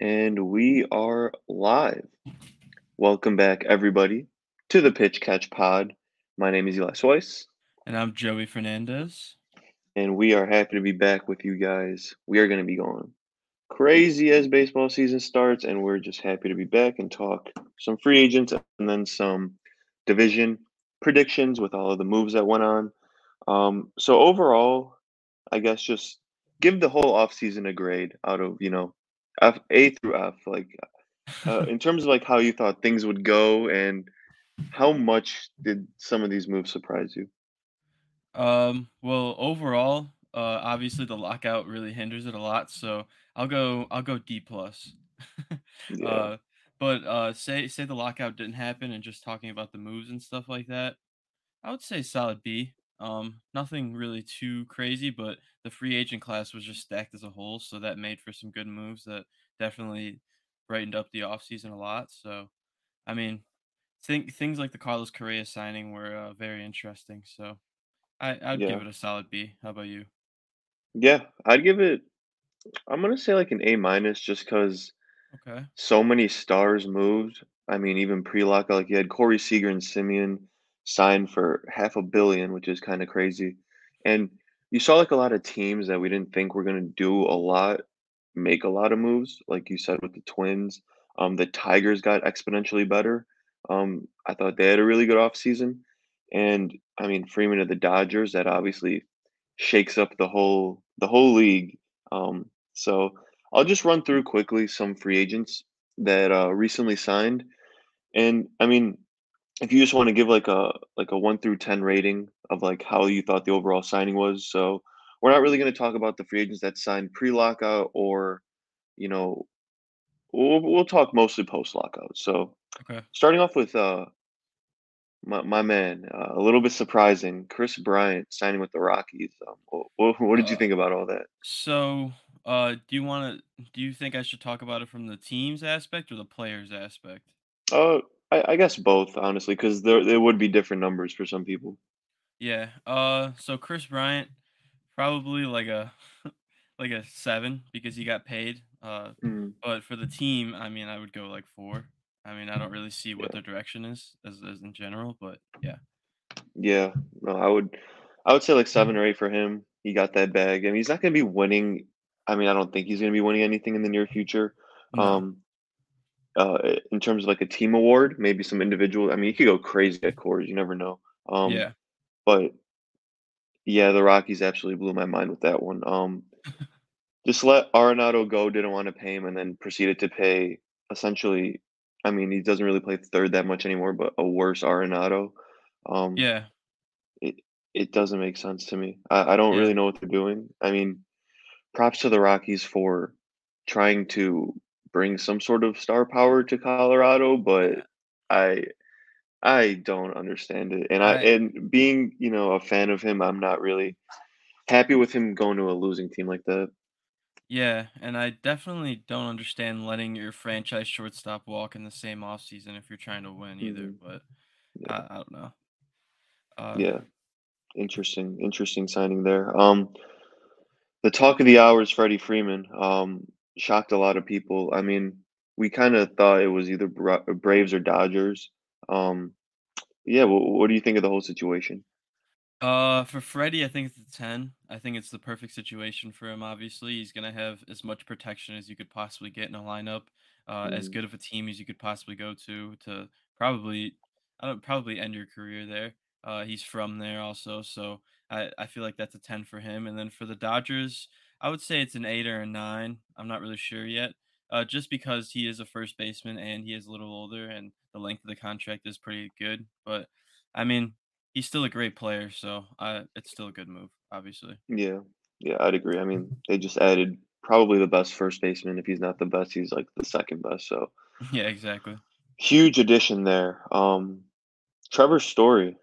And we are live. Welcome back, everybody, to the Pitch Catch Pod. My name is Eli Swice, And I'm Joey Fernandez. and we are happy to be back with you guys. We are going to be going crazy as baseball season starts, and we're just happy to be back and talk some free agents and then some division predictions with all of the moves that went on. Um, so overall, I guess just give the whole offseason a grade out of, you know, F, A through F. Like uh, in terms of like how you thought things would go and how much did some of these moves surprise you? Um, well, overall, uh, obviously the lockout really hinders it a lot, so I'll go I'll go D plus. Yeah, uh, but uh, say say the lockout didn't happen, and just talking about the moves and stuff like that, I would say solid B. Um, nothing really too crazy, but the free agent class was just stacked as a whole, so that made for some good moves that definitely brightened up the offseason a lot. So, I mean, think things like the Carlos Correa signing were uh, very interesting. So. I I'd yeah, give it a solid B. How about you? yeah. I'd give it. I'm gonna say like an A minus, just because Okay. so many stars moved. I mean, even pre-lockout, like you had Corey Seager and Semien signed for half a billion, which is kind of crazy. And you saw like a lot of teams that we didn't think were gonna do a lot, make a lot of moves, like you said with the Twins. Um, the Tigers got exponentially better. Um, I thought they had a really good offseason. And I mean, Freeman of the Dodgers, that obviously shakes up the whole the whole league. Um, so I'll just run through quickly some free agents that uh, recently signed, and I mean, if you just want to give like a like a one through ten rating of like how you thought the overall signing was, so we're not really going to talk about the free agents that signed pre-lockout or you know we'll, we'll talk mostly post-lockout. So Okay. starting off with uh my, my man, uh, a little bit surprising, Kris Bryant signing with the Rockies. Um, what, what did you Uh, think about all that? so, uh, do you wanna do you think I should talk about it from the team's aspect or the player's aspect? Uh, I, I guess both, honestly, because there there would be different numbers for some people. Yeah. Uh, so Kris Bryant, probably like a like a seven because he got paid. Uh, Mm, but for the team, I mean, I would go like four. I mean, I don't really see what yeah, their direction is as, as in general, but yeah. yeah. No, I would, I would say like seven or eight for him. He got that bag. I mean, he's not going to be winning. I mean, I don't think he's going to be winning anything in the near future. No. Um, uh, in terms of like a team award, maybe some individual. I mean, you could go crazy at Coors. You never know. Um, Yeah. but yeah, the Rockies absolutely blew my mind with that one. Um, Just let Arenado go, didn't wanna pay him, and then proceeded to pay essentially I mean, he doesn't really play third that much anymore, but a worse Arenado. Um, Yeah. it it doesn't make sense to me. I I don't Yeah. really know what they're doing. I mean, props to the Rockies for trying to bring some sort of star power to Colorado, but Yeah. I I don't understand it, and I I and being, you know, a fan of him, I'm not really happy with him going to a losing team like that. Yeah, and I definitely don't understand letting your franchise shortstop walk in the same offseason if you're trying to win either, Mhm. but Yeah. I, I don't know. Uh Yeah. Interesting, interesting signing there. Um, the talk of the hour is Freddie Freeman. Um, shocked a lot of people. I mean, we kind of thought it was either Bra- Braves or Dodgers. Um, yeah. What, what do you think of the whole situation? uh for Freddie, I think it's a 10. I think it's the perfect situation for him obviously. He's going to have as much protection as you could possibly get in a lineup, uh as Mm, good of a team as you could possibly go to to probably I don't probably end your career there. Uh he's from there also, so I I feel like that's a 10 for him and then for the Dodgers, I would say it's an 8 or a 9. I'm not really sure yet. Uh just because he is a first baseman and he is a little older and the length of the contract is pretty good, but I mean He's still a great player, so, uh, it's still a good move, obviously. yeah, yeah, I'd agree. I mean, they just added probably the best first baseman. If he's not the best, he's like the second best. So Yeah, exactly. huge addition there. Um, Trevor Story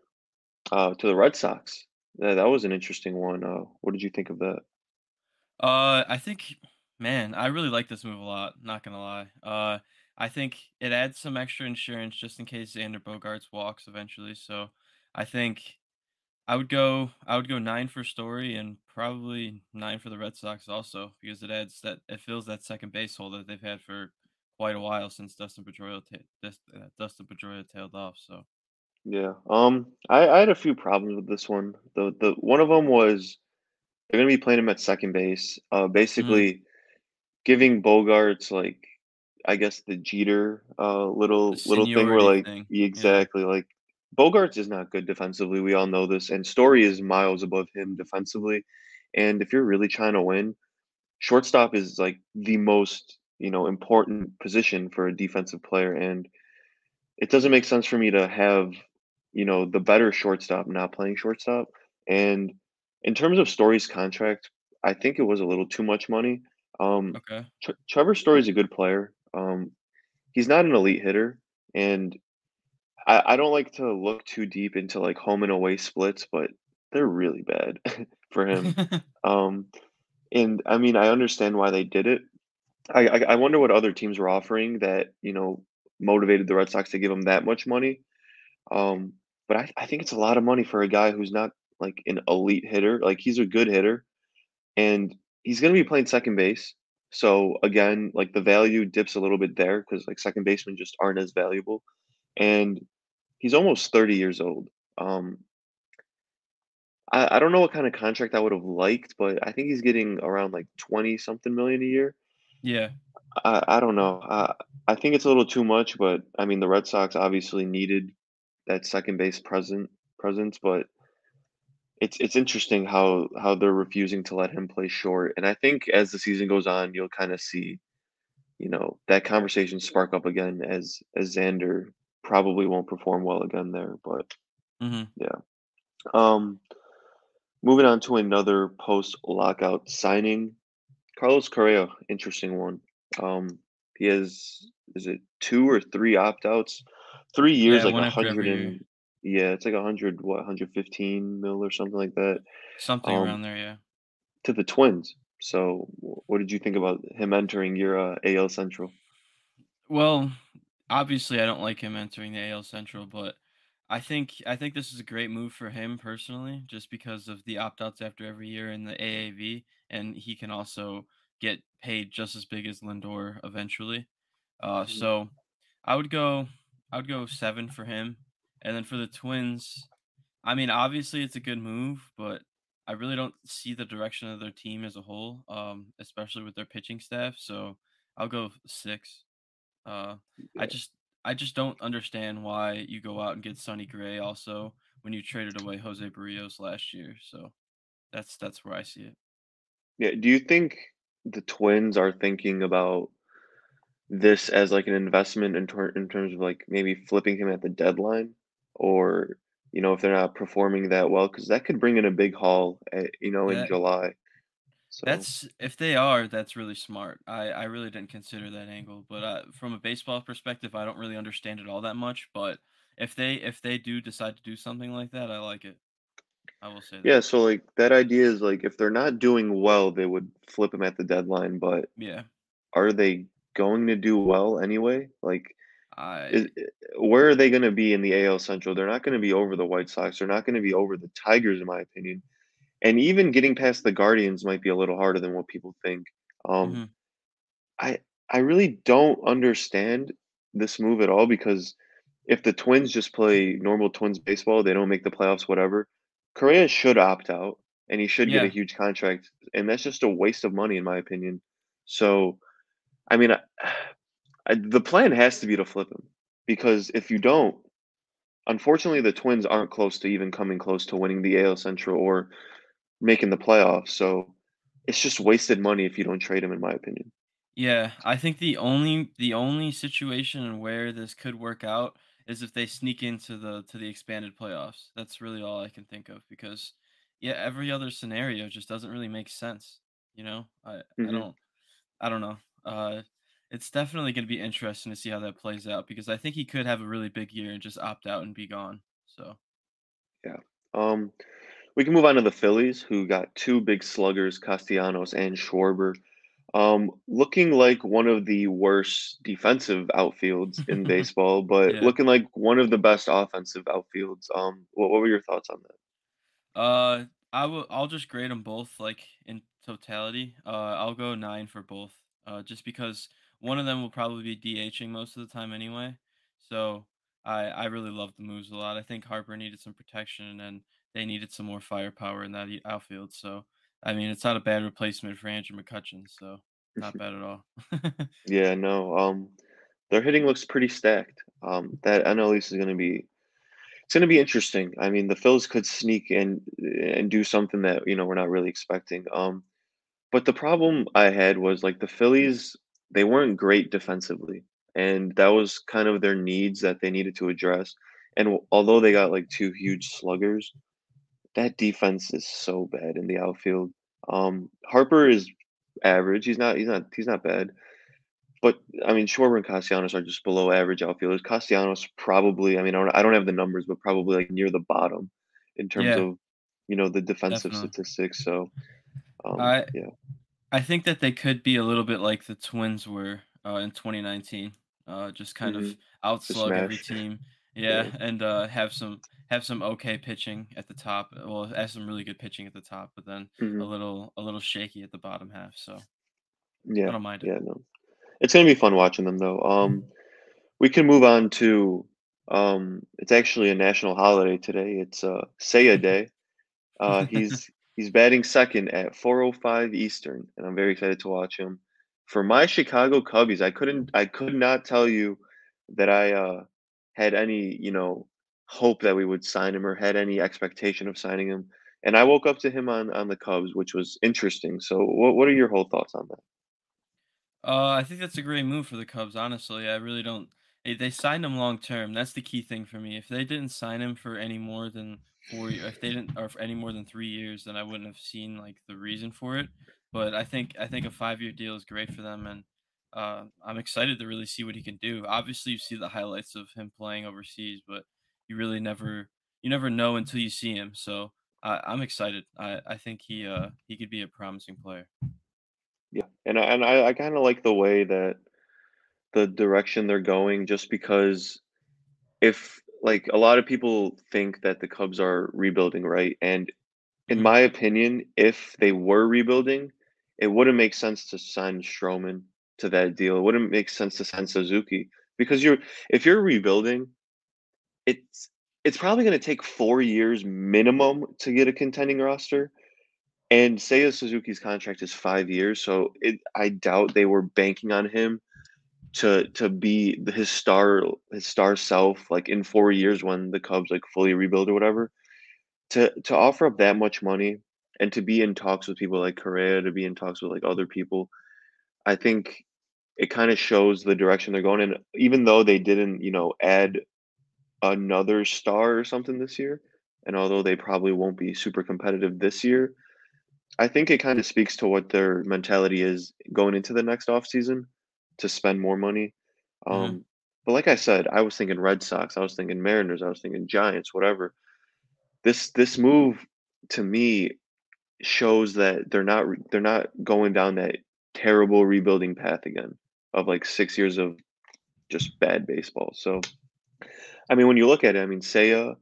uh, to the Red Sox. Yeah, that was an interesting one. Uh, what did you think of that? Uh, I think man, I really like this move a lot, not gonna lie. Uh, I think it adds some extra insurance just in case Xander Bogaerts walks eventually, so I think I would go I would go 9 for Story and probably 9 for the Red Sox also because it adds that it fills that second base hole that they've had for quite a while since Dustin Pedroia ta uh, Dustin Pedroia tailed off, so Yeah. Um, I, I had a few problems with this one. The the one of them was they're gonna be playing him at second base. Uh, Mhm. basically giving Bogaerts like I guess the Jeter uh The little little thing where like thing, yeah. exactly like Bogaerts is not good defensively. We all know this, and Story is miles above him defensively. And if you're really trying to win, shortstop is like the most you know important position for a defensive player, and it doesn't make sense for me to have you know the better shortstop not playing shortstop. And in terms of Story's contract, I think it was a little too much money. Um, Okay. Tre Trevor Story's a good player. Um, he's not an elite hitter, and I I don't like to look too deep into, like, home and away splits, but they're really bad for him. Um, and, I mean, I understand why they did it. I I I wonder what other teams were offering that, you know, motivated the Red Sox to give him that much money. Um, but I I think it's a lot of money for a guy who's not, like, an elite hitter. Like, he's a good hitter, and he's gonna be playing second base. So, again, like, the value dips a little bit there because like, second basemen just aren't as valuable, and he's almost 30 years old. Um, I I don't know what kinda contract I would've liked, but I think he's getting around, like, 20 something million a year. Yeah. I I don't know. I I think it's a little too much, but, I mean, the Red Sox obviously needed that second base present presence, but it's it's interesting how how they're refusing to let him play short, and I think as the season goes on, you'll kinda see, you know, that conversation spark up again as as Xander probably won't perform well again there, but Mhm. yeah. Um, moving on to another post-lockout signing, Carlos Correa, interesting one. Um, he has is it 2 or 3 opt-outs? 3 years, Yeah, like, hundred and yeah, it's like 100 what, 115 mil or something like that, Something um, around there, yeah. to the Twins. So, what did you think about him entering your, uh, AL Central? Well, obviously, I don't like him entering the AL Central, but I think I think this is a great move for him personally, just because of the opt-outs after every year in the AAV, and he can also get paid just as big as Lindor eventually. Uh, Mhm. so I would go I would go 7 for him, and then for the Twins, I mean, obviously, it's a good move, but I really don't see the direction of their team as a whole, um, especially with their pitching staff, so I'll go 6. Uh, I just I just don't understand why you go out and get Sonny Gray also when you traded away Jose Berrios last year. So that's that's where I see it. Yeah, do you think the Twins are thinking about this as, like, an investment in ter in terms of, like, maybe flipping him at the deadline? Or, you know, if they're not performing that well, because that could bring in a big haul, eh, you know, in That July. So, that's if they are, that's really smart. I I really didn't consider that angle, but uh, from a baseball perspective, I don't really understand it all that much. But if they if they do decide to do something like that, I like it. I will say yeah, so, like, that idea is, like, if they're not doing well, they would flip them at the deadline, but Yeah, are they going to do well anyway? Like, I eh where are they gonna be in the AL Central? They're not gonna be over the White Sox, they're not gonna be over the Tigers, in my opinion. And even getting past the Guardians might be a little harder than what people think. Um, mhm. I I really don't understand this move at all because if the Twins just play normal Twins baseball, they don't make the playoffs, whatever. Correa should opt out and he should get a huge contract, and that's just a waste of money in my opinion. So, I mean, I, I, the plan has to be to flip him because if you don't, unfortunately, the Twins aren't close to even coming close to winning the AL Central or making the playoffs. So it's just wasted money if you don't trade him, in my opinion. Yeah, I think the only the only situation where this could work out is if they sneak into the to the expanded playoffs. That's really all I can think of because yeah, every other scenario just doesn't really make sense, you know? I I hmm don't I don't know. Uh it's definitely going to be interesting to see how that plays out because I think he could have a really big year and just opt out and be gone. So, Yeah. Um, we can move on to the Phillies, who got two big sluggers, Castellanos and Schwarber. Um, looking like one of the worst defensive outfields in baseball, but yeah. looking like one of the best offensive outfields. Um, what, what were your thoughts on that? Uh, I will. I'll just grade them both like in totality. Uh, I'll go nine for both. Uh, just because one of them will probably be DHing most of the time anyway. So I I really love the moves a lot. I think Harper needed some protection and they needed some more firepower in that outfield. So I mean, it's not a bad replacement for Andrew McCutchen. So not bad at all. Yeah, no, um, their hitting looks pretty stacked. Um, that NL East is gonna be it's gonna be interesting. I mean, the Phils could sneak and and do something that, you know, we're not really expecting. Um, but the problem I had was like the Phillies, they weren't great defensively, and that was kind of their needs that they needed to address. And although they got like two huge sluggers, that defense is so bad in the outfield. Um, Harper is average. He's not. He's not. He's not bad. But I mean, Schwarber and Castellanos are just below average outfielders. Castellanos probably. I mean, I don't. I don't have the numbers, but probably like near the bottom in terms yeah, of you know the defensive definitely. statistics. So um, I yeah. I think that they could be a little bit like the Twins were uh, in 2019. Uh, just kind hmm of outslug every team. Yeah. Yeah, and uh, have some have some okay pitching at the top. Well, have some really good pitching at the top, but then a hmm little a little shaky at the bottom half. So I Yeah. don't mind it. Yeah. No. It's gonna be fun watching them though. Um, we can move on to. Um, it's actually a national holiday today. It's uh, Seiya Day. Uh, he's he's batting second at 4:05 Eastern, and I'm very excited to watch him. For my Chicago Cubbies, I couldn't I could not tell you that I uh, had any, you know, hope that we would sign him or had any expectation of signing him. And I woke up to him on on the Cubs, which was interesting. So, what what are your whole thoughts on that? Uh, I think that's a great move for the Cubs. Honestly, I really don't. They, they signed him long term. That's the key thing for me. If they didn't sign him for any more than four, if they didn't, or any more than three years, then I wouldn't have seen like the reason for it. But I think I think a five year deal is great for them, and uh, I'm excited to really see what he can do. Obviously, you see the highlights of him playing overseas, but you really never you never know until you see him. So I, I'm excited. I, I think he uh he could be a promising player. Yeah, and I, and I, I kind of like the way that the direction they're going, just because if like a lot of people think that the Cubs are rebuilding, right? And in hmm my opinion, if they were rebuilding, it wouldn't make sense to sign Stroman to that deal. It wouldn't make sense to sign Suzuki because you're if you're rebuilding, it's it's probably going to take four years minimum to get a contending roster. And Seiya Suzuki's contract is five years, so it, I doubt they were banking on him to to be his star his star self like in four years when the Cubs like fully rebuild or whatever. To to offer up that much money and to be in talks with people like Correa, to be in talks with like other people, I think it kind of shows the direction they're going in. Even though they didn't, you know, add another star or something this year, and although they probably won't be super competitive this year, I think it kind of speaks to what their mentality is going into the next offseason to spend more money. hmm Um, but like I said, I was thinking Red Sox, I was thinking Mariners, I was thinking Giants, whatever. This this move to me shows that they're not they're not going down that terrible rebuilding path again of like six years of just bad baseball. So I mean, when you look at it, I mean, Seiya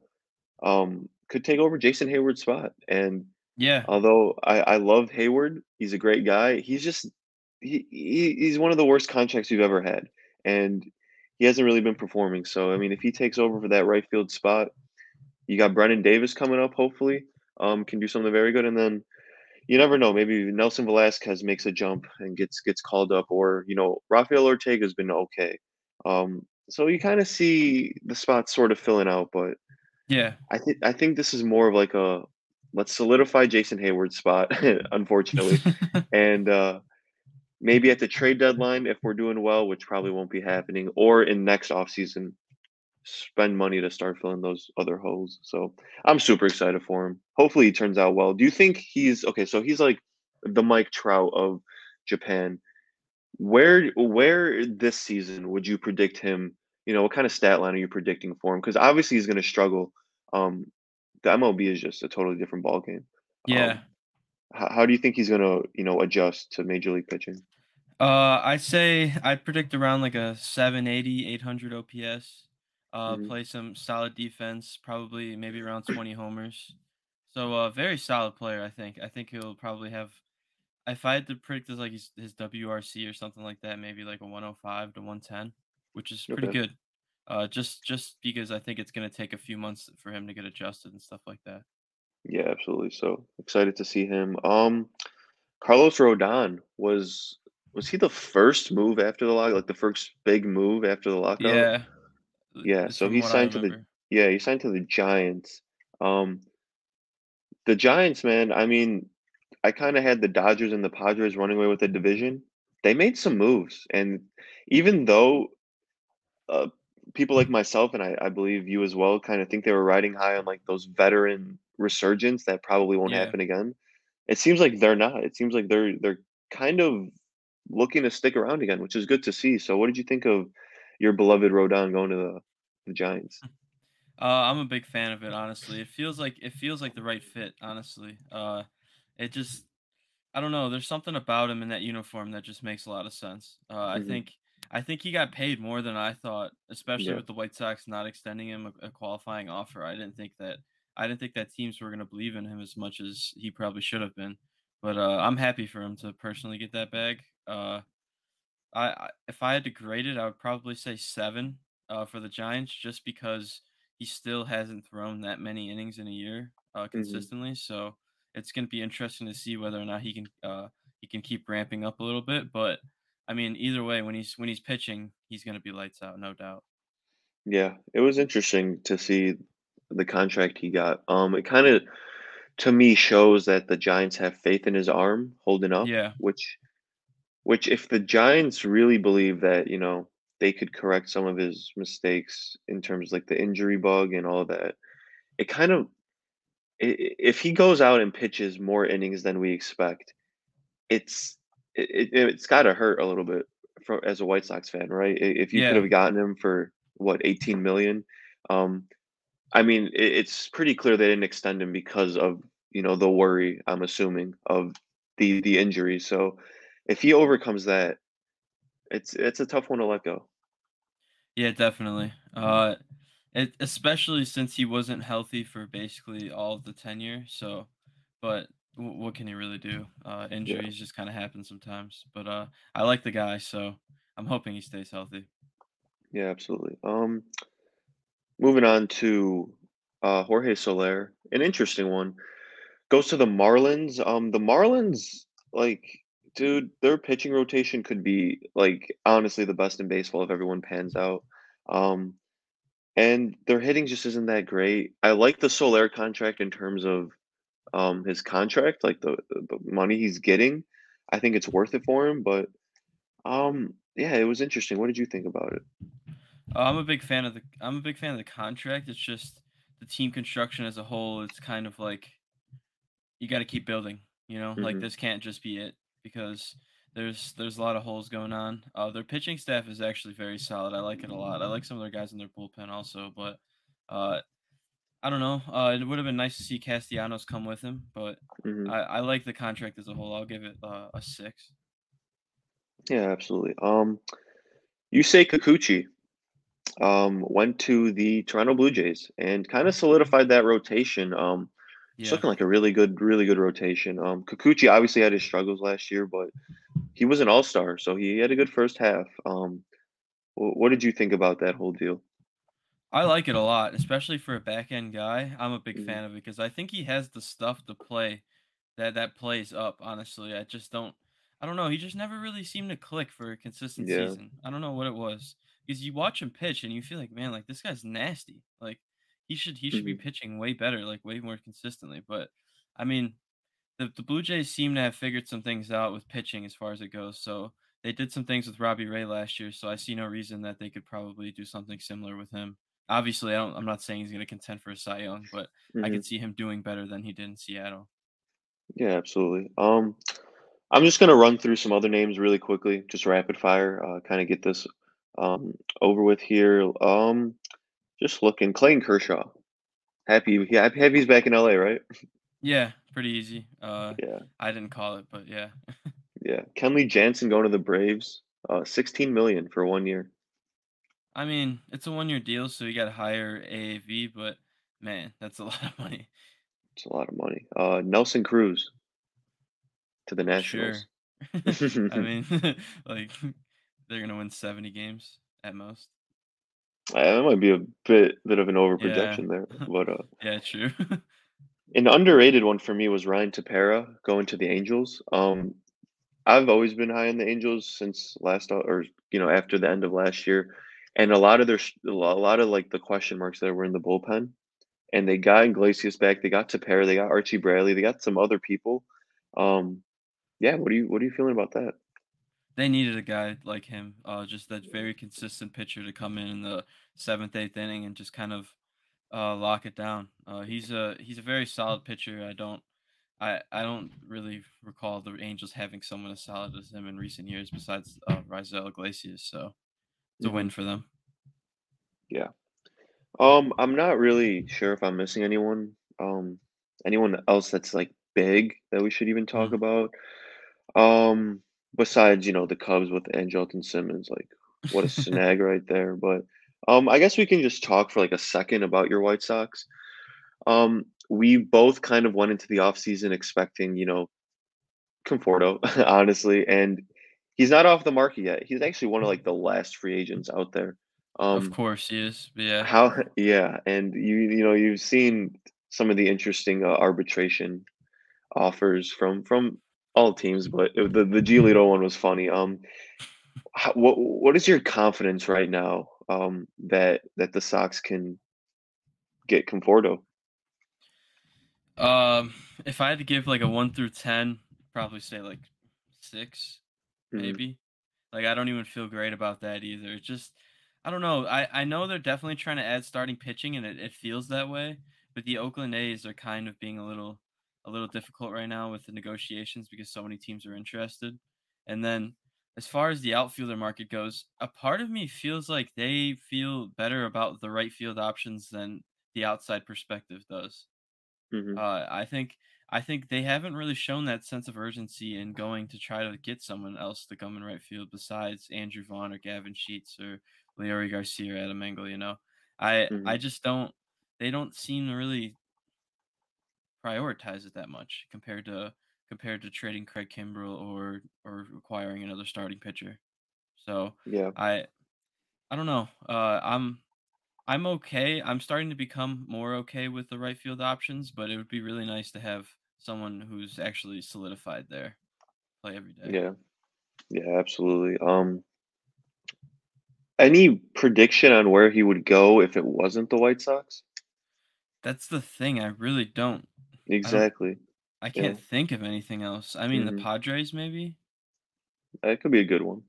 um, could take over Jason Heyward's spot, and Yeah. although I, I love Heyward, he's a great guy. He's just he, he he's one of the worst contracts we've ever had, and he hasn't really been performing. So I mean, if he takes over for that right field spot, you got Brennen Davis coming up. Hopefully, um, can do something very good, and then you never know. Maybe Nelson Velazquez makes a jump and gets gets called up, or you know, Rafael Ortega's been okay. Um, so you kind of see the spots sort of filling out, but Yeah. I think I think this is more of like a let's solidify Jason Heyward's spot, unfortunately, and uh, maybe at the trade deadline if we're doing well, which probably won't be happening, or in next offseason, spend money to start filling those other holes. So I'm super excited for him. Hopefully he turns out well. Do you think he's okay? So he's like the Mike Trout of Japan. Where where this season would you predict him? You know, what kind of stat line are you predicting for him? Because obviously he's going to struggle. Um, the MLB is just a totally different ballgame. yeah. Um, how, how do you think he's going to you know adjust to major league pitching? Uh, I'd say I'd predict around like a 780, 800 OPS. Uh, hmm play some solid defense, probably maybe around 20 homers. So, uh, very solid player, I think. I think he'll probably have if I had to predict his like his, his WRC or something like that, maybe like a 105 to 110, which is pretty Okay. good. Uh, just just because I think it's gonna take a few months for him to get adjusted and stuff like that. Yeah, absolutely. So excited to see him. Um, Carlos Rodon was was he the first move after the lock, like the first big move after the lockout? Yeah, Yeah, so he signed to the yeah, he signed to the Giants. Um, the Giants, man, I mean, I kind of had the Dodgers and the Padres running away with the division. They made some moves, and even though uh, people like myself and I, I believe you as well, kind of think they were riding high on like those veteran resurgence that probably won't Yeah. happen again. It seems like they're not. It seems like they're they're kind of looking to stick around again, which is good to see. So, what did you think of your beloved Rodon going to the, the Giants? Uh, I'm a big fan of it, honestly. It feels like it feels like the right fit, honestly. Uh, it just I don't know. There's something about him in that uniform that just makes a lot of sense. Uh, I hmm think I think he got paid more than I thought, especially Yeah, with the White Sox not extending him a, a qualifying offer. I didn't think that I didn't think that teams were going to believe in him as much as he probably should have been. But uh, I'm happy for him to personally get that bag. Uh, I, I if I had to grade it, I would probably say seven uh, for the Giants, just because he still hasn't thrown that many innings in a year uh, hmm consistently. So it's going to be interesting to see whether or not he can uh, he can keep ramping up a little bit. But I mean, either way, when he's when he's pitching, he's going to be lights out, no doubt. yeah. It was interesting to see the contract he got. Um, it kind of to me shows that the Giants have faith in his arm holding up, Yeah, which Which if the Giants really believe that, you know, they could correct some of his mistakes in terms like the injury bug and all that, it kind of if he goes out and pitches more innings than we expect, it's it, it, it's got to hurt a little bit for as a White Sox fan, right? If you could have gotten him for what 18 million, um, I mean, it, it's pretty clear they didn't extend him because of you know the worry. I'm assuming of the the injury. So if he overcomes that, it's it's a tough one to let go. yeah, definitely. Uh, it especially since he wasn't healthy for basically all of the tenure. So, but w- what can he really do? Uh, Yeah, injuries just kind of happen sometimes. But uh, I like the guy, so I'm hoping he stays healthy. yeah, absolutely. Um, moving on to uh, Jorge Soler, an interesting one. Goes to the Marlins. Um, the Marlins, like, dude, their pitching rotation could be like honestly the best in baseball if everyone pans out. Um, and their hitting just isn't that great. I like the Soler contract in terms of um his contract, like the the money he's getting. I think it's worth it for him, but um, yeah, it was interesting. What did you think about it? Uh, I'm a big fan of the I'm a big fan of the contract. It's just the team construction as a whole. It's kind of like you got to keep building. You know, like hmm this can't just be it because there's there's a lot of holes going on. Uh, their pitching staff is actually very solid. I like it a lot. I like some of their guys in their bullpen also, but uh, I don't know. Uh, it would have been nice to see Castellanos come with him, but hmm I, I like the contract as a whole. I'll give it uh, a six. Yeah, absolutely. Um, you say Kikuchi um went to the Toronto Blue Jays and kind of solidified that rotation. Um, it's looking like a really good, really good rotation. Um, Kikuchi obviously had his struggles last year, but he was an all-star, so he had a good first half. Um, what did you think about that whole deal? I like it a lot, especially for a back end guy. I'm a big hmm fan of it because I think he has the stuff to play that that plays up. Honestly, I just don't. I don't know. He just never really seemed to click for a consistent Yeah. season. I don't know what it was because you watch him pitch and you feel like, man, like this guy's nasty. Like he should he should be hmm pitching way better, like way more consistently. But I mean, the the Blue Jays seem to have figured some things out with pitching as far as it goes. So they did some things with Robbie Ray last year. So I see no reason that they could probably do something similar with him. Obviously, I don't. I'm not saying he's going to contend for a Cy Young, but I hmm could see him doing better than he did in Seattle. Yeah, absolutely. Um, I'm just gonna run through some other names really quickly, just rapid fire, uh, kind of get this um over with here. Um, just looking, Clayton Kershaw. Happy, yeah, happy, happy he's back in LA, right? Yeah, pretty easy. Uh, Yeah, I didn't call it, but yeah. yeah. Kenley Jansen going to the Braves. Uh, 16 million for one year. I mean, it's a one year deal, so you got higher AAV, but man, that's a lot of money. It's a lot of money. Uh, Nelson Cruz to the Nationals. Sure. I mean, like they're gonna win 70 games at most. Uh, that might be a bit bit of an Yeah. overprojection there, but uh, Yeah, true. an underrated one for me was Ryan Tepera going to the Angels. Um, I've always been high on the Angels since last or you know after the end of last year, and a lot of their a lot of like the question marks that were in the bullpen, and they got Iglesias back, they got Tepera, they got Archie Bradley, they got some other people. Um, yeah, what do you what are you feeling about that? They needed a guy like him, uh, just that very consistent pitcher to come in in the seventh, eighth inning and just kind of uh, lock it down. Uh, he's a he's a very solid pitcher. I don't I I don't really recall the Angels having someone as solid as him in recent years besides uh, Raisel Iglesias. So it's a hmm win for them. Yeah. Um, I'm not really sure if I'm missing anyone. Um, anyone else that's like big that we should even talk Mm. about. Um, besides, you know, the Cubs with Andrelton Simmons, like what a snag right there. But um, I guess we can just talk for like a second about your White Sox. Um, we both kind of went into the offseason expecting, you know, Conforto, honestly, and he's not off the market yet. He's actually one of like the last free agents out there. of Um, course he is. Yeah. how, yeah, and you, you know, you've seen some of the interesting uh, arbitration offers from from all teams, but the the Giolito one was funny. Um, how, what what is your confidence right now um, that that the Sox can get Conforto? Um, if I had to give like a one through ten, probably say like six, hmm maybe. Like I don't even feel great about that either. It's just I don't know. I I know they're definitely trying to add starting pitching, and it, it feels that way. But the Oakland A's are kind of being a little a little difficult right now with the negotiations because so many teams are interested. And then as far as the outfielder market goes, a part of me feels like they feel better about the right field options than the outside perspective does. hmm Uh, I think I think they haven't really shown that sense of urgency in going to try to get someone else to come in right field besides Andrew Vaughn or Gavin Sheets or Leury Garcia or Adam Engel. You know, I hmm I just don't. They don't seem to really prioritize it that much compared to compared to trading Craig Kimbrel or or acquiring another starting pitcher. So Yeah, I I don't know. Uh, I'm I'm okay. I'm starting to become more okay with the right field options, but it would be really nice to have someone who's actually solidified there play every day. yeah, yeah, absolutely. Um, any prediction on where he would go if it wasn't the White Sox? That's the thing. I really don't. I. Exactly. I Yeah. can't think of anything else. I mean, the hmm Padres maybe. That could be a good one.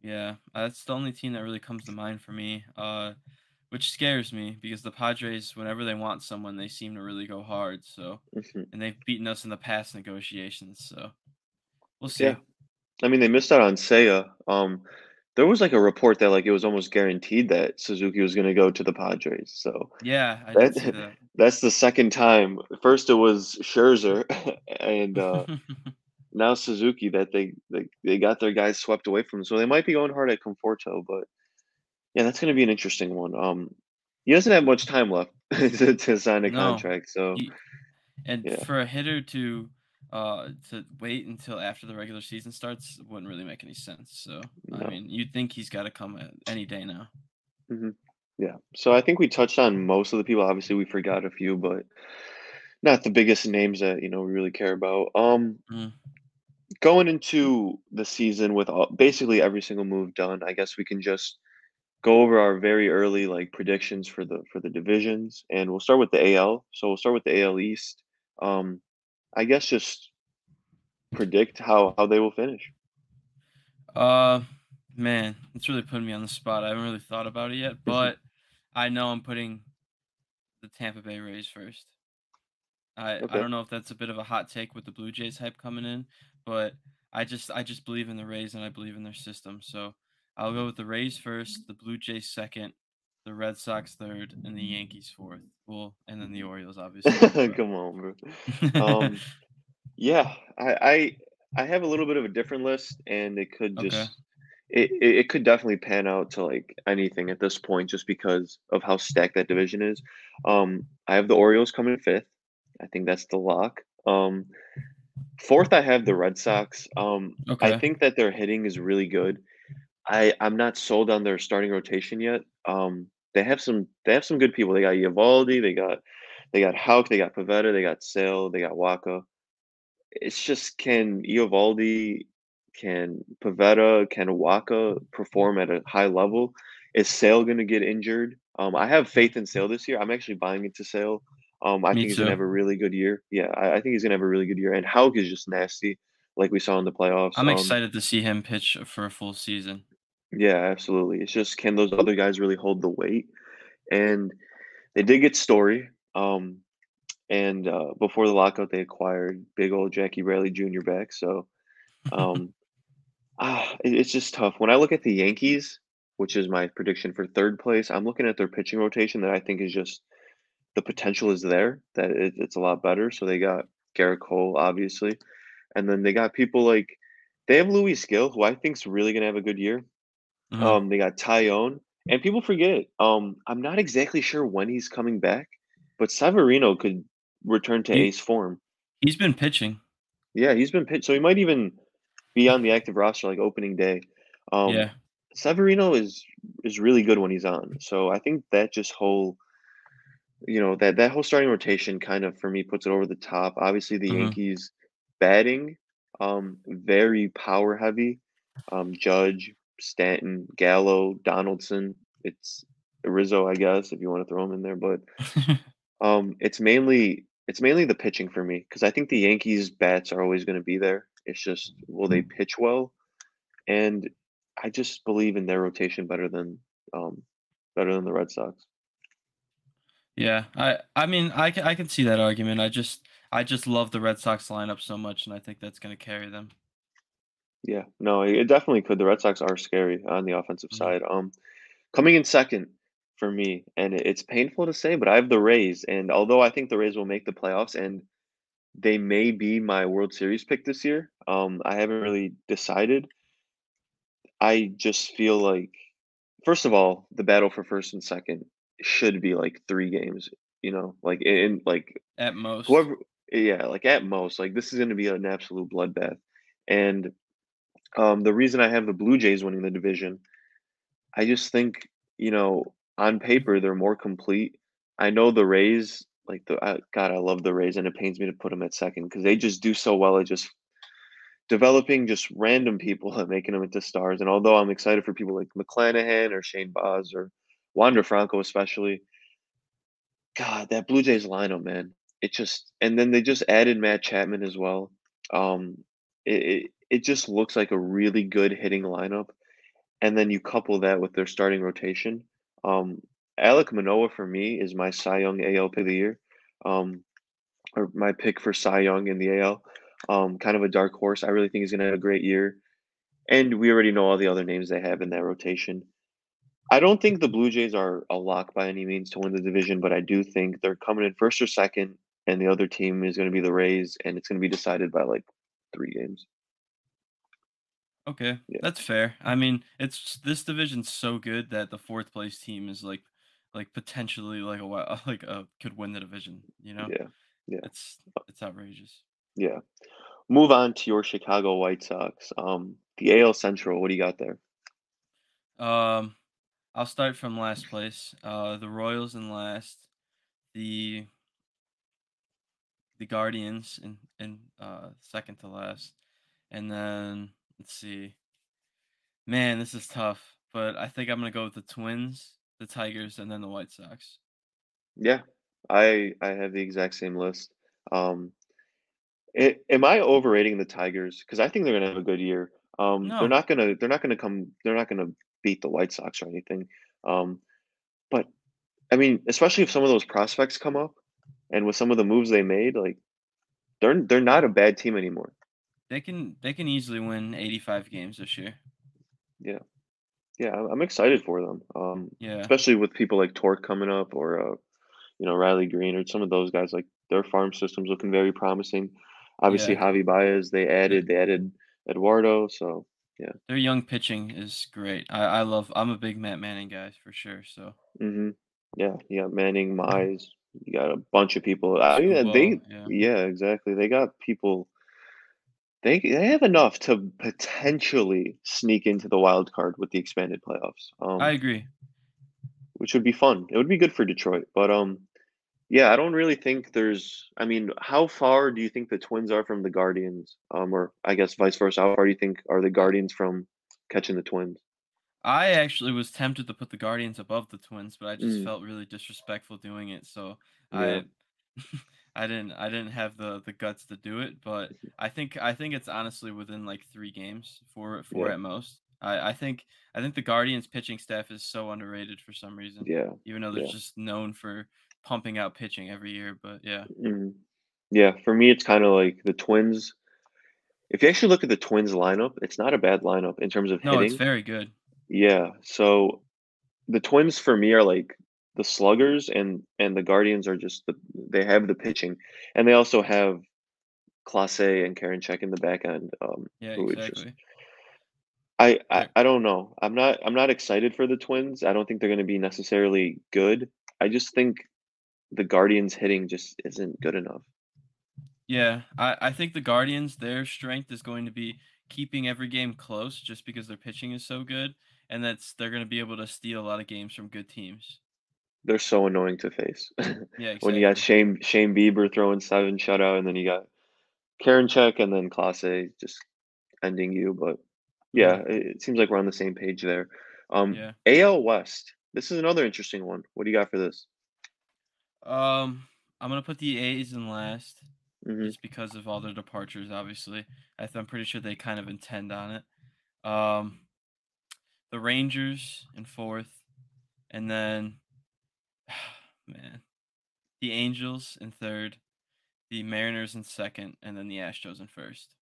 Yeah, that's the only team that really comes to mind for me. Uh, which scares me because the Padres, whenever they want someone, they seem to really go hard. So, hmm and they've beaten us in the past negotiations. So we'll see. Yeah. I mean, they missed out on Seiya. Um, there was like a report that like it was almost guaranteed that Suzuki was going to go to the Padres. So Yeah, I did see that that. that's the second time. First it was Scherzer, and uh, now Suzuki that they, they they got their guys swept away from. them. So they might be going hard at Conforto, but yeah, that's going to be an interesting one. Um, he doesn't have much time left to, to sign a no, contract. So you, and yeah, for a hitter to uh to wait until after the regular season starts wouldn't really make any sense. So I mean, you'd think he's got to come any day now. hmm Yeah. So I think we touched on most of the people. Obviously, we forgot a few, but not the biggest names that you know we really care about. Um, Mm, going into the season with all, basically every single move done, I guess we can just go over our very early like predictions for the for the divisions, and we'll start with the AL. So we'll start with the AL East. Um, I guess just predict how how they will finish. Uh, man, it's really putting me on the spot. I haven't really thought about it yet, but I know I'm putting the Tampa Bay Rays first. I I don't know if that's a bit of a hot take with the Blue Jays hype coming in, but I just I just believe in the Rays and I believe in their system. So I'll go with the Rays first, the Blue Jays second, the Red Sox third, and the Yankees fourth. Well, and then the Orioles, obviously. Come on, bro. Um, yeah, I, I I have a little bit of a different list, and it could okay. just it, it it could definitely pan out to like anything at this point, just because of how stacked that division is. Um, I have the Orioles coming fifth. I think that's the lock. Um, fourth, I have the Red Sox. Um, I think that their hitting is really good. I I'm not sold on their starting rotation yet. Um, they have some they have some good people. They got Eovaldi, they got they got Houck, they got Pivetta, they got Sale, they got Wacha. It's just can Eovaldi, can Pivetta, can Wacha perform at a high level? Is Sale gonna get injured? Um, I have faith in Sale this year. I'm actually buying into Sale. Um, I Me think he's gonna have a really good year. Yeah, I, I think he's gonna have a really good year. And Houck is just nasty, like we saw in the playoffs. I'm Um, excited to see him pitch for a full season. Yeah, absolutely. It's just can those other guys really hold the weight? And they did get Story. Um, and uh, before the lockout, they acquired big old Jackie Bradley Jr. back. So um, Ah, it it's just tough. When I look at the Yankees, which is my prediction for 3rd place, I'm looking at their pitching rotation that I think is just the potential is there, that it it's a lot better. So they got Gerrit Cole, obviously, and then they got people like they have Luis Gil, who I think's really gonna have a good year. Mhm. Um, they got Taillon, and people forget, um, I'm not exactly sure when he's coming back, but Severino could return to He ace form. he's been pitching. Yeah, he's been pitched, so he might even be on the active roster, like, opening day. Um, Yeah. Severino is is really good when he's on, so I think that just whole you know, that that whole starting rotation kind of, for me, puts it over the top. Obviously, the Mhm. Yankees batting, um, very power heavy. Um, Judge, Stanton, Gallo, Donaldson. It's Rizzo, I guess, if you wanna throw him in there, but, um, it's mainly it's mainly the pitching for me because I think the Yankees' bats are always gonna be there. It's just, will they pitch well? And I just believe in their rotation better than, um, better than the Red Sox. Yeah, I I mean, I can I can see that argument. I just I just love the Red Sox lineup so much, and I think that's gonna carry them. Yeah, no, it definitely could. The Red Sox are scary on the offensive Mhm. side. Um, coming in second for me, and it's painful to say, but I have the Rays, and although I think the Rays will make the playoffs, and they may be my World Series pick this year, um, I haven't really decided. I just feel like, first of all, the battle for first and second should be like three games. You know, like in like At most. whoever, yeah, like at most, like this is going to be an absolute bloodbath, and Um, the reason I have the Blue Jays winning the division, I just think, you know, on paper, they're more complete. I know the Rays, like the I, God, I love the Rays, and it pains me to put them at second because they just do so well at just developing just random people and making them into stars. And although I'm excited for people like McClanahan or Shane Baz or Wander Franco, especially, God, that Blue Jays lineup, man, it just and then they just added Matt Chapman as well. Um, it, it it just looks like a really good hitting lineup and then you couple that with their starting rotation. Um, Alek Manoah for me is my Cy Young AL pick of the year, um, or my pick for Cy Young in the AL. Um, kind of a dark horse. I really think he's going to have a great year. And we already know all the other names they have in that rotation. I don't think the Blue Jays are a lock by any means to win the division, but I do think they're coming in first or second, and the other team is going to be the Rays, and it's going to be decided by like three games. Okay, Yeah, that's fair. I mean, it's this division's so good that the fourth place team is like like potentially like a like a could win the division, you know? yeah, yeah, It's it's outrageous. yeah. Move on to your Chicago White Sox. Um, the AL Central, what do you got there? Um I'll start from last place. Uh the Royals in last, the the Guardians in in uh second to last, and then let's see. Man, this is tough, but I think I'm gonna go with the Twins, the Tigers, and then the White Sox. Yeah, I I have the exact same list. Um, a am I overrating the Tigers? Because I think they're gonna have a good year. Um, they're not gonna they're not gonna come they're not gonna beat the White Sox or anything. Um, but I mean, especially if some of those prospects come up and with some of the moves they made, like they're they're not a bad team anymore. They can they can easily win 85 games this year. Yeah, yeah, I'm excited for them. Um, Yeah, especially with people like Torque coming up or uh, you know, Riley Greene or some of those guys, like their farm system's looking very promising. Obviously, yeah. Javi Baez, they added they added Eduardo, so yeah. their young pitching is great. I I love. I'm a big Matt Manning guy for sure. So hmm Yeah, yeah, Manning, Mize. You got a bunch of people. I mean, uh, they yeah. yeah, exactly. They got people. They they have enough to potentially sneak into the wild card with the expanded playoffs, I um, agree. which would be fun. It would be good for Detroit, but um, yeah, I don't really think there's. I mean, how far do you think the Twins are from the Guardians? Um, or I guess vice versa. How far do you think are the Guardians from catching the Twins? I actually was tempted to put the Guardians above the Twins, but I just Mm, felt really disrespectful doing it, so yeah, I I didn't I didn't have the the guts to do it, but I think I think it's honestly within like 3 games, 4 4 yeah, at most. I I think I think the Guardians pitching staff is so underrated for some reason, yeah, even though they're yeah. just known for pumping out pitching every year, but yeah. Mm, yeah. For me, it's kind of like the Twins. If you actually look at the Twins lineup, it's not a bad lineup in terms of hitting. No, it's very good. Yeah. So the Twins for me are like the sluggers and and the Guardians are just the they have the pitching. And they also have Clase and Karinchak in the back end, um, Yeah, is just exactly. I, I I don't know. I'm not I'm not excited for the Twins. I don't think they're gonna be necessarily good. I just think the Guardians hitting just isn't good enough. Yeah, I, I think the Guardians, their strength is going to be keeping every game close just because their pitching is so good, and that's they're going to be able to steal a lot of games from good teams. They're so annoying to face. Yeah, When you got. Shane Shane Bieber throwing 7 shutout, and then you got Karinchak and then Clase just ending you, but yeah, hmm it it seems like we're on the same page there. Um, Yeah. AL West, this is another interesting one. What do you got for this? Um, I'm gonna put the A's in last, Mhm, just because of all their departures. Obviously, I th- I'm pretty sure they kind of intend on it. Um, the Rangers in fourth, and then man, the Angels in third, the Mariners in second, and then the Astros in first.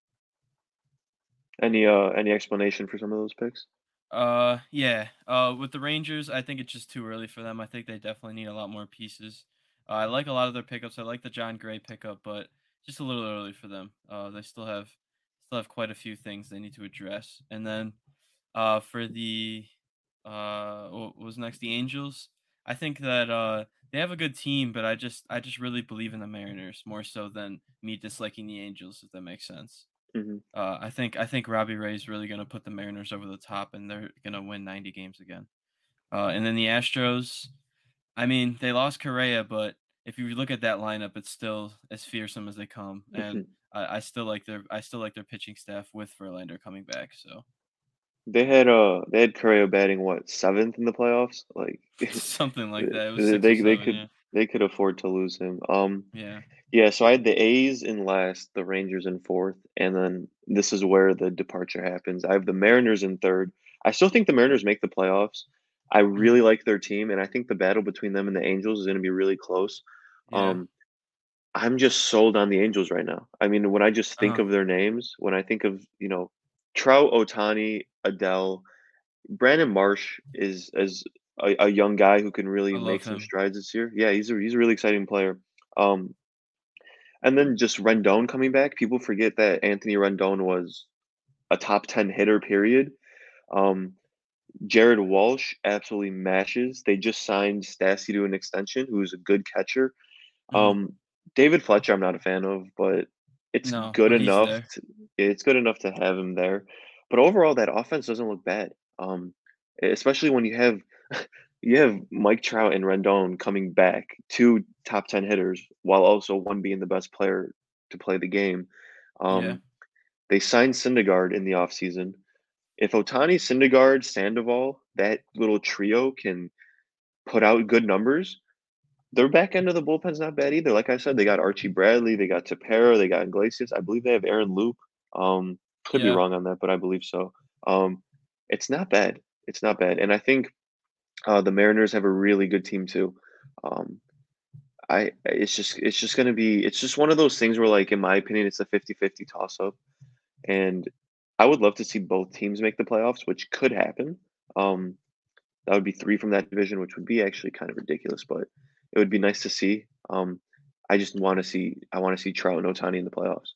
any, uh, any explanation for some of those picks? Uh, yeah. Uh, with the Rangers, I think it's just too early for them. I think they definitely need a lot more pieces. Uh, I like a lot of their pickups. I like the Jon Gray pickup, but just a little early for them. Uh, they still have still have quite a few things they need to address. And then, uh, for the uh, what was next? The Angels. I think that uh they have a good team, but I just I just really believe in the Mariners more so than me disliking the Angels, if that makes sense. Mhm, Uh, I think I think Robbie Ray is really gonna put the Mariners over the top, and they're gonna win 90 games again. Uh, and then the Astros, I mean, they lost Correa, but if you look at that lineup, it's still as fearsome as they come, and. I, I still like their I still like their pitching staff with Verlander coming back. So They had, uh, they had Correa batting, what, 7th in the playoffs? Like, something like that. It was they they seven. could Yeah, they could afford to lose him. Um, yeah, yeah, so I had the A's in last, the Rangers in 4th, and then this is where the departure happens. I have the Mariners in 3rd. I still think the Mariners make the playoffs. I really like their team, and I think the battle between them and the Angels is gonna be really close. yeah. Um, I'm just sold on the Angels right now. I mean, when I just think Uh, of their names, when I think of, you know, Trout, Ohtani, Adell, Brandon Marsh is is a, a young guy who can really make love some strides this year. Yeah, he's a he's a really exciting player. Um, and then just Rendon coming back. People forget that Anthony Rendon was a top 10 hitter, period. Um, Jared Walsh absolutely mashes. They just signed Stassi to an extension, who's a good catcher. Um, David Fletcher, I'm not a fan of, but it's No, good enough. To, it's good enough to have him there. But overall, that offense doesn't look bad. Um, especially when you have you have Mike Trout and Rendon coming back, two top ten hitters, while also one being the best player to play the game. Yeah, Um, they signed Syndergaard in the offseason. If Ohtani, Syndergaard, Sandoval, that little trio can put out good numbers, their back end of the bullpen's not bad either. Like I said, they got Archie Bradley, they got Tepera, they got Iglesias. I believe they have Aaron Loup. Um, could be wrong on that, but I believe so. Um, it's not bad. It's not bad. And I think uh, the Mariners have a really good team too. Um, I it's just it's just gonna be it's just one of those things where like in my opinion it's a fifty-fifty toss up. And I would love to see both teams make the playoffs, which could happen. Um, that would be 3 from that division, which would be actually kind of ridiculous, but it would be nice to see. Um, I just wanna see I wanna see Trout and Ohtani in the playoffs.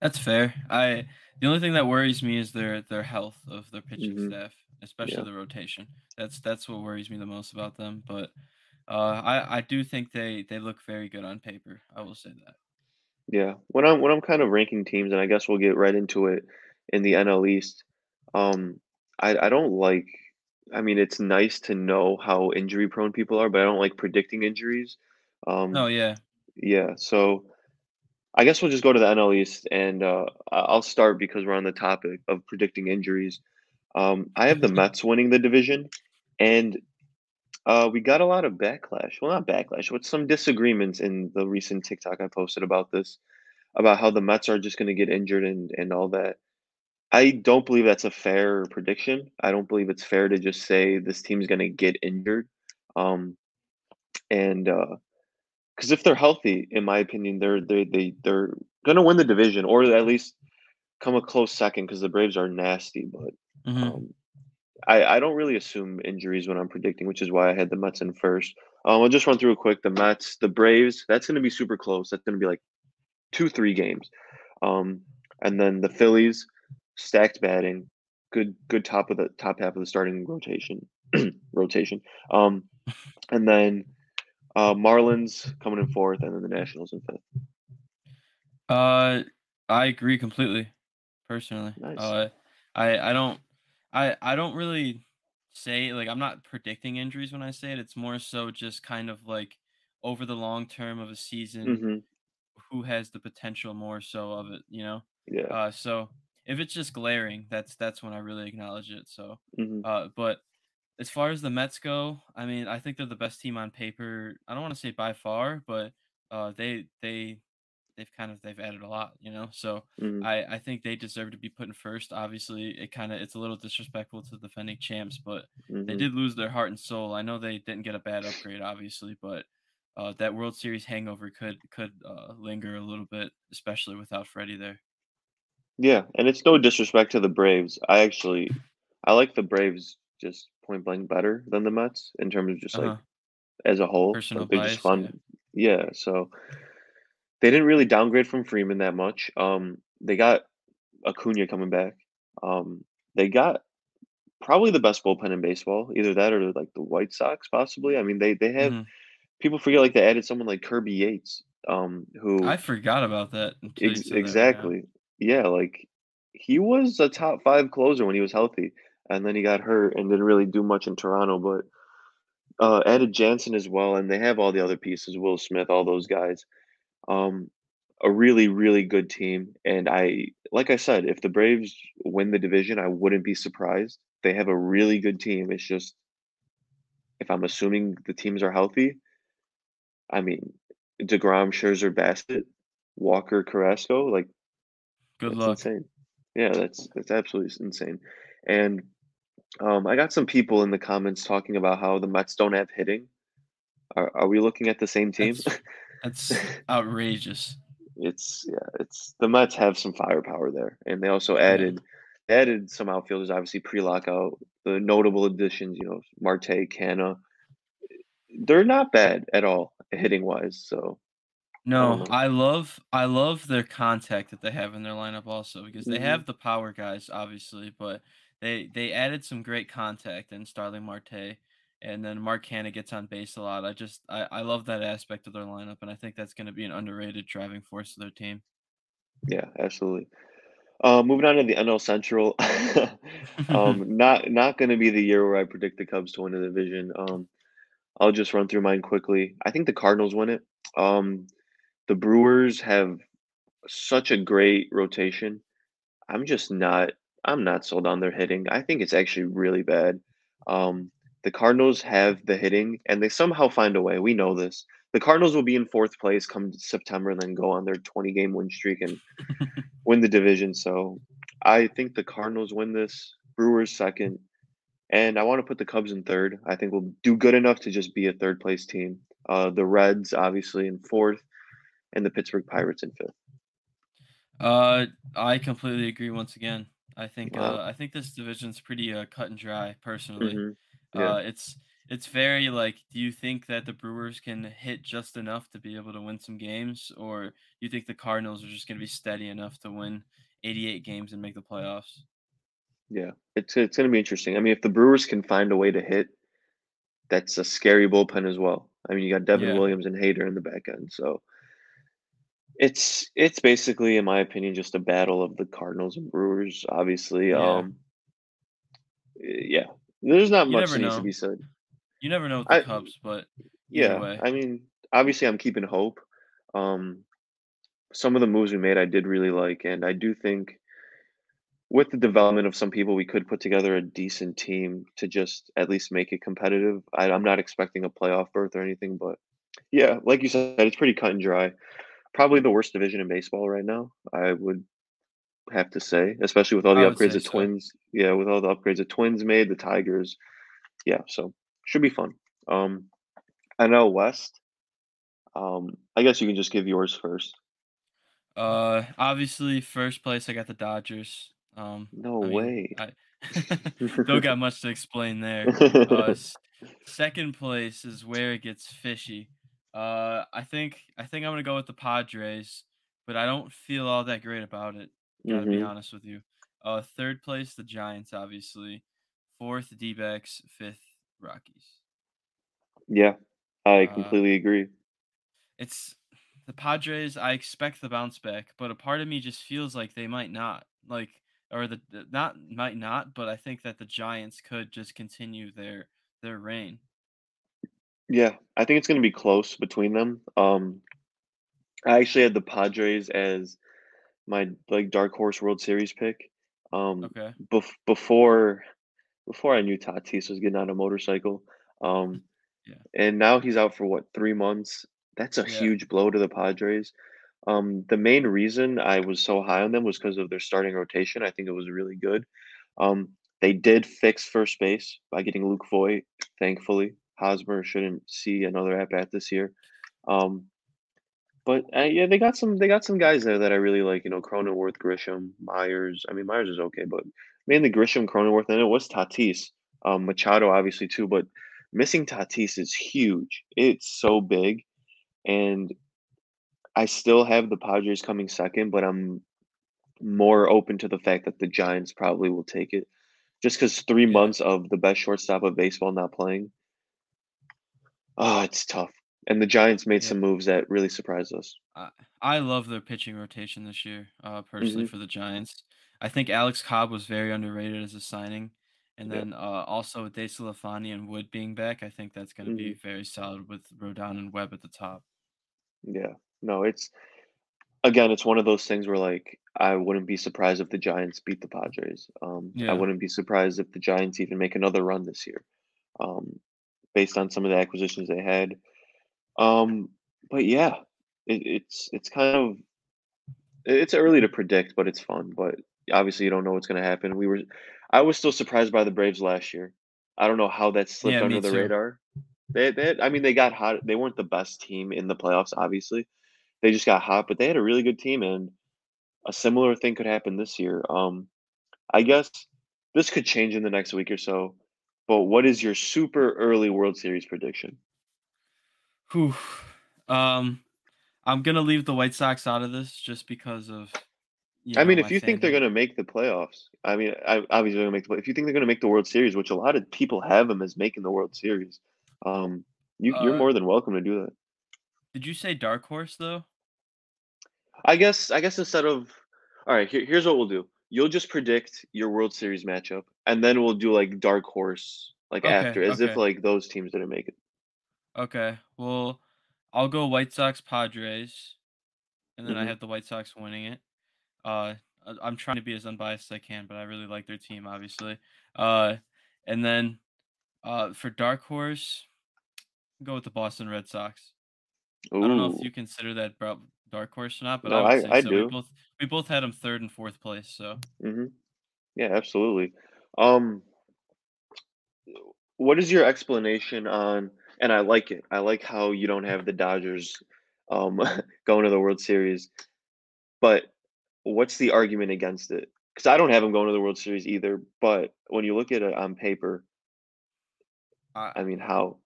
That's fair. I the only thing that worries me is their their health of their pitching Mhm. staff, especially Yeah. the rotation. That's that's what worries me the most about them. But Uh, I I do think they they look very good on paper. I will say that. Yeah. When I'm when I'm kind of ranking teams, and I guess we'll get right into it in the NL East, um, I I don't like I mean, it's nice to know how injury prone people are, but I don't like predicting injuries. Um, yeah. yeah, so I guess we'll just go to the NL East, and uh, I'll start because we're on the topic of predicting injuries. Um, I have the Mets winning the division, and uh, we got a lot of backlash. Well, not backlash, but some disagreements in the recent TikTok I posted about this, about how the Mets are just going to get injured and and all that. I don't believe that's a fair prediction. I don't believe it's fair to just say this team's going to get injured. Um, and uh, because if they're healthy, in my opinion, they're they they they're gonna win the division or at least come a close second because the Braves are nasty. But hmm um, I I don't really assume injuries when I'm predicting, which is why I had the Mets in first. Um, I'll just run through it quick. The Mets, the Braves, that's gonna be super close. That's gonna be like two three games. Um, and then the Phillies, stacked batting, good good top of the top half of the starting rotation rotation. Um, and then uh, Marlins coming in fourth, and then the Nationals in fifth. Uh, I agree completely. Personally, Nice. uh, I I don't I I don't really say like I'm not predicting injuries when I say it. It's more so just kind of like over the long term of a season, Mhm. who has the potential more so of it, you know? Yeah. Uh, so if it's just glaring, that's that's when I really acknowledge it. So, Mhm. uh, but as far as the Mets go, I mean, I think they're the best team on paper. I don't want to say by far, but uh, they they they've kind of they've added a lot, you know. So Mhm. I I think they deserve to be put in first. Obviously, it kind of it's a little disrespectful to the defending champs, but they Mhm. did lose their heart and soul. I know they didn't get a bad upgrade, obviously, but uh, that World Series hangover could could uh, linger a little bit, especially without Freddie there. Yeah, and it's no disrespect to the Braves. I actually I like the Braves just point blank better than the Mets in terms of just Uh like as a whole. Like they're just bias, yeah. fun. Yeah, so they didn't really downgrade from Freeman that much. Um, they got Acuna coming back. Um, they got probably the best bullpen in baseball. Either that or like the White Sox, possibly. I mean, they they have hmm people forget like they added someone like Kirby Yates, um, who I forgot about that Ex said that exactly. Yeah, like, he was a top 5 closer when he was healthy, and then he got hurt and didn't really do much in Toronto, but, uh, added Jansen as well, and they have all the other pieces, Will Smith, all those guys. Um, a really, really good team, and I like I said, if the Braves win the division, I wouldn't be surprised. They have a really good team, it's just if I'm assuming the teams are healthy, I mean, DeGrom, Scherzer, Bassitt, Walker, Carrasco, like Good luck. insane. Yeah, that's that's absolutely insane. And, um, I got some people in the comments talking about how the Mets don't have hitting. Are are we looking at the same team? That's that's outrageous. It's yeah, it's the Mets have some firepower there, and they also Yeah. added added some outfielders, obviously pre-lockout, the notable additions, you know, Marte, Canha. They're not bad at all hitting-wise, so No, know. I love I love their contact that they have in their lineup also because they Mhm. have the power guys obviously, but they they added some great contact in Starling Marte and then Mark Canha gets on base a lot. I just I, I love that aspect of their lineup and I think that's going to be an underrated driving force of their team. Yeah, absolutely. Uh, moving on to the NL Central, um, not not going to be the year where I predict the Cubs to win the division. Um, I'll just run through mine quickly. I think the Cardinals win it. Um, the Brewers have such a great rotation. I'm just not. I'm not sold on their hitting. I think it's actually really bad. Um, the Cardinals have the hitting, and they somehow find a way. We know this. The Cardinals will be in fourth place come September, and then go on their 20 game win streak and win the division. So I think the Cardinals win this, Brewers second, and I want to put the Cubs in third. I think we'll do good enough to just be a third place team. Uh, the Reds obviously in fourth, and the Pittsburgh Pirates in fifth. Uh, I completely agree once again. I think uh, I think this division's pretty uh, cut and dry. Personally, hmm Yeah. uh, it's it's very like. Do you think that the Brewers can hit just enough to be able to win some games, or you think the Cardinals are just going to be steady enough to win 88 games and make the playoffs? Yeah. It's it's going to be interesting. I mean, if the Brewers can find a way to hit, that's a scary bullpen as well. I mean, you got Devin Yeah. Williams and Hader in the back end, so it's it's basically, in my opinion, just a battle of the Cardinals and Brewers, obviously, Yeah. um, eh, yeah, there's not You much that needs to be said. You never know with the I Cubs, but yeah, way. I mean, obviously, I'm keeping hope. Um, some of the moves we made, I did really like, and I do think with the development of some people, we could put together a decent team to just at least make it competitive. I, I'm not expecting a playoff berth or anything, but yeah, like you said, it's pretty cut and dry. Probably the worst division in baseball right now, I would have to say, especially with all the upgrades the so. Twins. Yeah, with all the upgrades the Twins made, the Tigers. Yeah, so should be fun. Um, I know West. Um, I guess you can just give yours first. Uh, obviously, first place, I got the Dodgers. Um, No I mean, way. I don't got much to explain there. Uh, second place is where it gets fishy. Uh, I think I think I'm gonna go with the Padres, but I don't feel all that great about it. Gotta be hmm honest with you. Uh, third place, the Giants, obviously. Fourth, D-backs. Fifth, Rockies. Yeah, I Uh, completely agree. It's the Padres, I expect the bounce back, but a part of me just feels like they might not. Like or the, the not might not, but I think that the Giants could just continue their their reign. Yeah, I think it's gonna be close between them. Um, I actually had the Padres as my like dark horse World Series pick. Um, Okay. bef- before before I knew Tatis was getting on a motorcycle. Um, Yeah. and now he's out for what three months. That's a Yeah. huge blow to the Padres. Um, the main reason I was so high on them was because of their starting rotation. I think it was really good. Um, they did fix first base by getting Luke Voit, thankfully. Hosmer shouldn't see another at bat this year. Um, but uh, yeah, they got some they got some guys there that I really like. You know, Cronenworth, Grisham, Myers. I mean, Myers is okay, but mainly Grisham, Cronenworth, and it was Tatis. Um, Machado obviously too, but missing Tatis is huge. It's so big, and I still have the Padres coming second, but I'm more open to the fact that the Giants probably will take it. Just because three months of the best shortstop of baseball not playing, oh, it's tough. And the Giants made Yeah. some moves that really surprised us. I I love their pitching rotation this year, uh, personally hmm for the Giants. I think Alex Cobb was very underrated as a signing. And Yeah. then uh, also with DeSclafani and Wood being back, I think that's going to be hmm very solid with Rodon and Webb at the top. Yeah. No, it's again, it's one of those things where like I wouldn't be surprised if the Giants beat the Padres. Um, I wouldn't be surprised if the Giants even make another run this year, um, based on some of the acquisitions they had. Um, but yeah, it, it's it's kind of it's early to predict, but it's fun. But obviously, you don't know what's going to happen. We were, I was still surprised by the Braves last year. I don't know how that slipped Yeah, under the too. radar. They, they, I mean, they got hot. They weren't the best team in the playoffs, obviously. They just got hot, but they had a really good team, and a similar thing could happen this year. Um, I guess this could change in the next week or so. But what is your super early World Series prediction? Whew. Um, I'm gonna leave the White Sox out of this just because of I know mean, if you think they're going to make the playoffs, I mean, I, obviously going to make the. If you think they're going to make the World Series, which a lot of people have them as making the World Series, um, you, you're Uh, more than welcome to do that. did you say Dark Horse though? I guess. I guess instead of, all right, here, here's what we'll do. You'll just predict your World Series matchup, and then we'll do like dark horse like Okay, after, as if like those teams didn't make it. okay. Well, I'll go White Sox Padres, and then I hmm have the White Sox winning it. Uh, I- I'm trying to be as unbiased as I can, but I really like their team, obviously. Uh, and then uh, for Dark Horse, go with the Boston Red Sox. I don't know if you consider that bro- Dark Horse or not, but I no, I say I so. We do. both we both had them third and fourth place, so. hmm Yeah, absolutely. Um, What is your explanation on and I like it. I like how you don't have the Dodgers um going to the World Series, but what's the argument against it? Because I don't have them going to the World Series either, but when you look at it on paper, I I mean, how?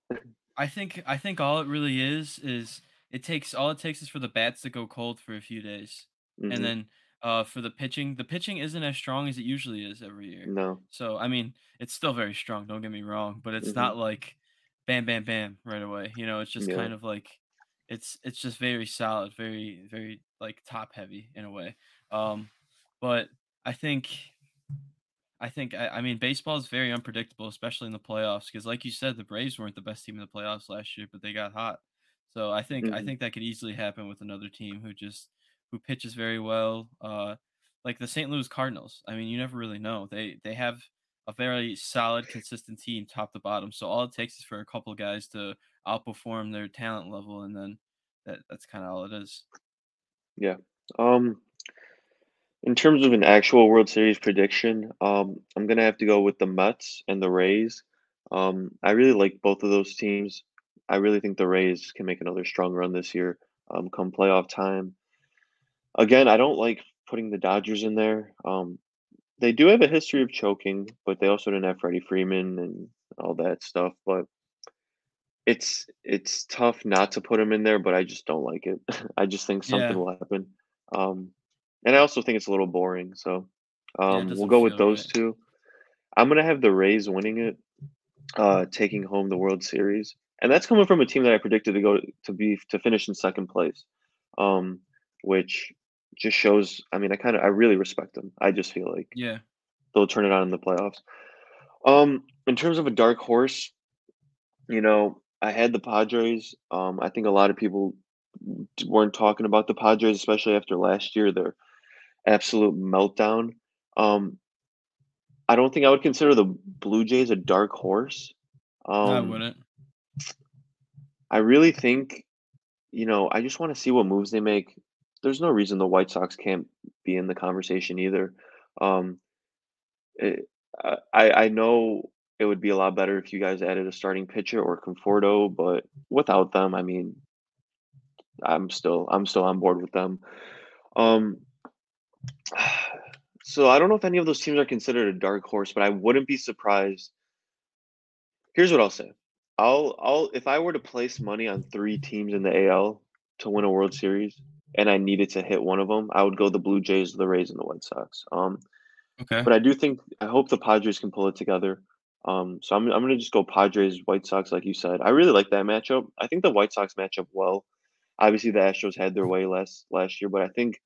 I think I think all it really is is it takes all it takes is for the bats to go cold for a few days, and Mhm. then uh, for the pitching, the pitching isn't as strong as it usually is every year. No. So I mean, it's still very strong. Don't get me wrong, but it's Mhm. not like bam, bam, bam right away. You know, it's just Yeah. kind of like it's it's just very solid, very very like top heavy in a way. Um, but I think I think I, I mean baseball is very unpredictable, especially in the playoffs. Because like you said, the Braves weren't the best team in the playoffs last year, but they got hot. So I think I Mhm. think that could easily happen with another team who just who pitches very well. Uh, like the St. Louis Cardinals. I mean, you never really know. They they have a very solid, consistent team, top to bottom. So all it takes is for a couple guys to outperform their talent level, and then that that's kind of all it is. Yeah. Um, in terms of an actual World Series prediction, um, I'm gonna have to go with the Mets and the Rays. Um, I really like both of those teams. I really think the Rays can make another strong run this year, um, come playoff time. Again, I don't like putting the Dodgers in there. Um, they do have a history of choking, but they also didn't have Freddie Freeman and all that stuff. But it's it's tough not to put him in there, but I just don't like it. I just think something Yeah, will happen. Um, and I also think it's a little boring. So yeah, um, we'll go with those right. two. I'm gonna have the Rays winning it, uh, taking home the World Series, and that's coming from a team that I predicted to go to be to finish in second place, um, which just shows. I mean, I kind of I really respect them. I just feel like Yeah, they'll turn it on in the playoffs. Um, in terms of a dark horse, you know, I had the Padres. Um, I think a lot of people weren't talking about the Padres, especially after last year, their absolute meltdown. Um, I don't think I would consider the Blue Jays a dark horse. no, I Um, wouldn't. I really think, you know, I just want to see what moves they make. There's no reason the White Sox can't be in the conversation either. Um, it, I I I know it would be a lot better if you guys added a starting pitcher or Conforto, but without them, I mean, I'm still I'm still on board with them. Um, so I don't know if any of those teams are considered a dark horse, but I wouldn't be surprised. Here's what I'll say. I'll I'll if I were to place money on three teams in the AL to win a World Series and I needed to hit one of them, I would go the Blue Jays, the Rays, and the White Sox. Um, Okay. but I do think I hope the Padres can pull it together. Um, so I'm I'm gonna just go Padres, White Sox, like you said. I really like that matchup. I think the White Sox match up well. Obviously, the Astros had their way last last year, but I think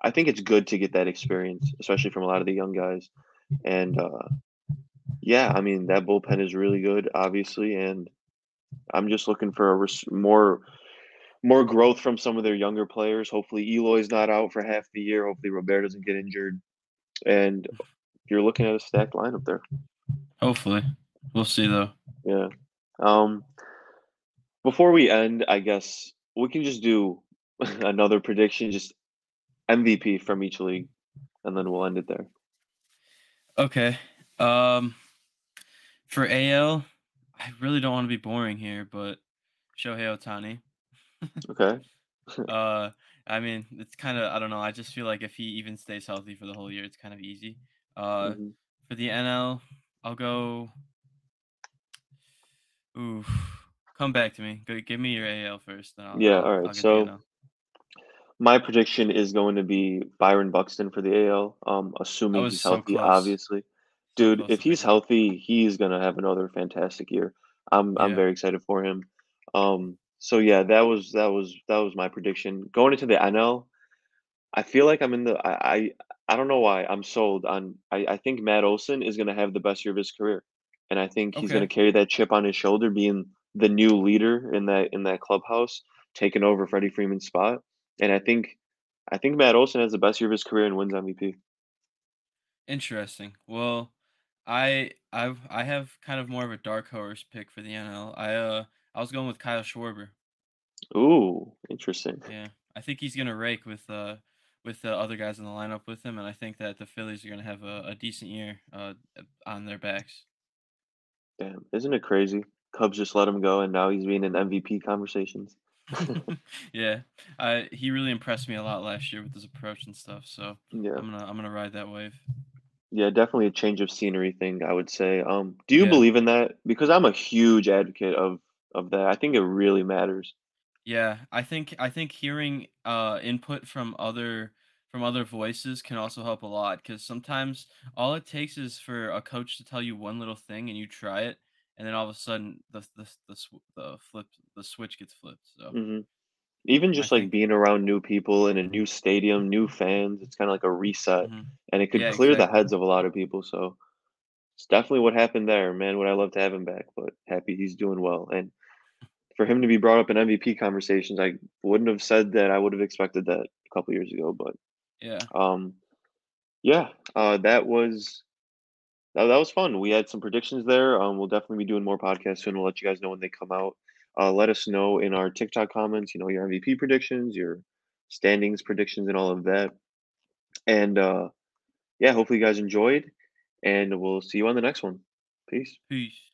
I think it's good to get that experience, especially from a lot of the young guys. And uh, yeah, I mean that bullpen is really good, obviously, and I'm just looking for a res- more more growth from some of their younger players. Hopefully, Eloy's not out for half the year. Hopefully, Robert doesn't get injured, and you're looking at a stacked lineup there. Hopefully, we'll see though. Yeah. Um, before we end, I guess we can just do another prediction, just MVP from each league, and then we'll end it there. Okay. Um, for AL, I really don't want to be boring here, but Shohei Ohtani. Okay. Uh, I mean, it's kind of I don't know. I just feel like if he even stays healthy for the whole year, it's kind of easy. Uh, hmm for the NL, I'll go. Ooh, come back to me. Give me your AL first, then I'll Yeah. I'll, I'll right. So my prediction is going to be Byron Buxton for the AL. Um, assuming he's so healthy, close, obviously. Dude, close if he's healthy, he's gonna have another fantastic year. I'm I'm very excited for him. Um, so yeah, that was that was that was my prediction. Going into the NL, I feel like I'm in the I I, I don't know why I'm sold on I, I think Matt Olson is gonna have the best year of his career. And I think he's gonna carry that chip on his shoulder, being the new leader in that in that clubhouse, taking over Freddie Freeman's spot. And I think I think Matt Olson has the best year of his career and wins MVP. Interesting. Well, I I've I have kind of more of a dark horse pick for the NL. I uh I was going with Kyle Schwarber. Ooh, interesting. Yeah, I think he's gonna rake with uh with the other guys in the lineup with him, and I think that the Phillies are gonna have a, a decent year uh on their backs. Damn, isn't it crazy? Cubs just let him go and now he's being in MVP conversations. yeah, I he really impressed me a lot last year with his approach and stuff. So Yeah. I'm gonna I'm gonna ride that wave. Yeah, definitely a change of scenery thing, I would say. Um, do you Yeah. believe in that? Because I'm a huge advocate of of that. I think it really matters. Yeah, I think I think hearing uh input from other from other voices can also help a lot because sometimes all it takes is for a coach to tell you one little thing and you try it and then all of a sudden the the the, the flip the switch gets flipped. So Mhm. Even I just, like, think, being around new people in a new stadium, new fans, it's kinda like a reset, mhm. and it could yeah, clear the heads of a lot of people, so it's definitely what happened there, man, would I love to have him back, but happy he's doing well, and for him to be brought up in MVP conversations, I wouldn't have said that I would have expected that a couple years ago, but, Yeah. um, yeah, uh, that was that that was fun. We had some predictions there, um, we'll definitely be doing more podcasts soon, we'll let you guys know when they come out. Uh, let us know in our TikTok comments, you know, your MVP predictions, your standings predictions, and all of that, and, uh, yeah, hopefully you guys enjoyed, and we'll see you on the next one. Peace. Peace.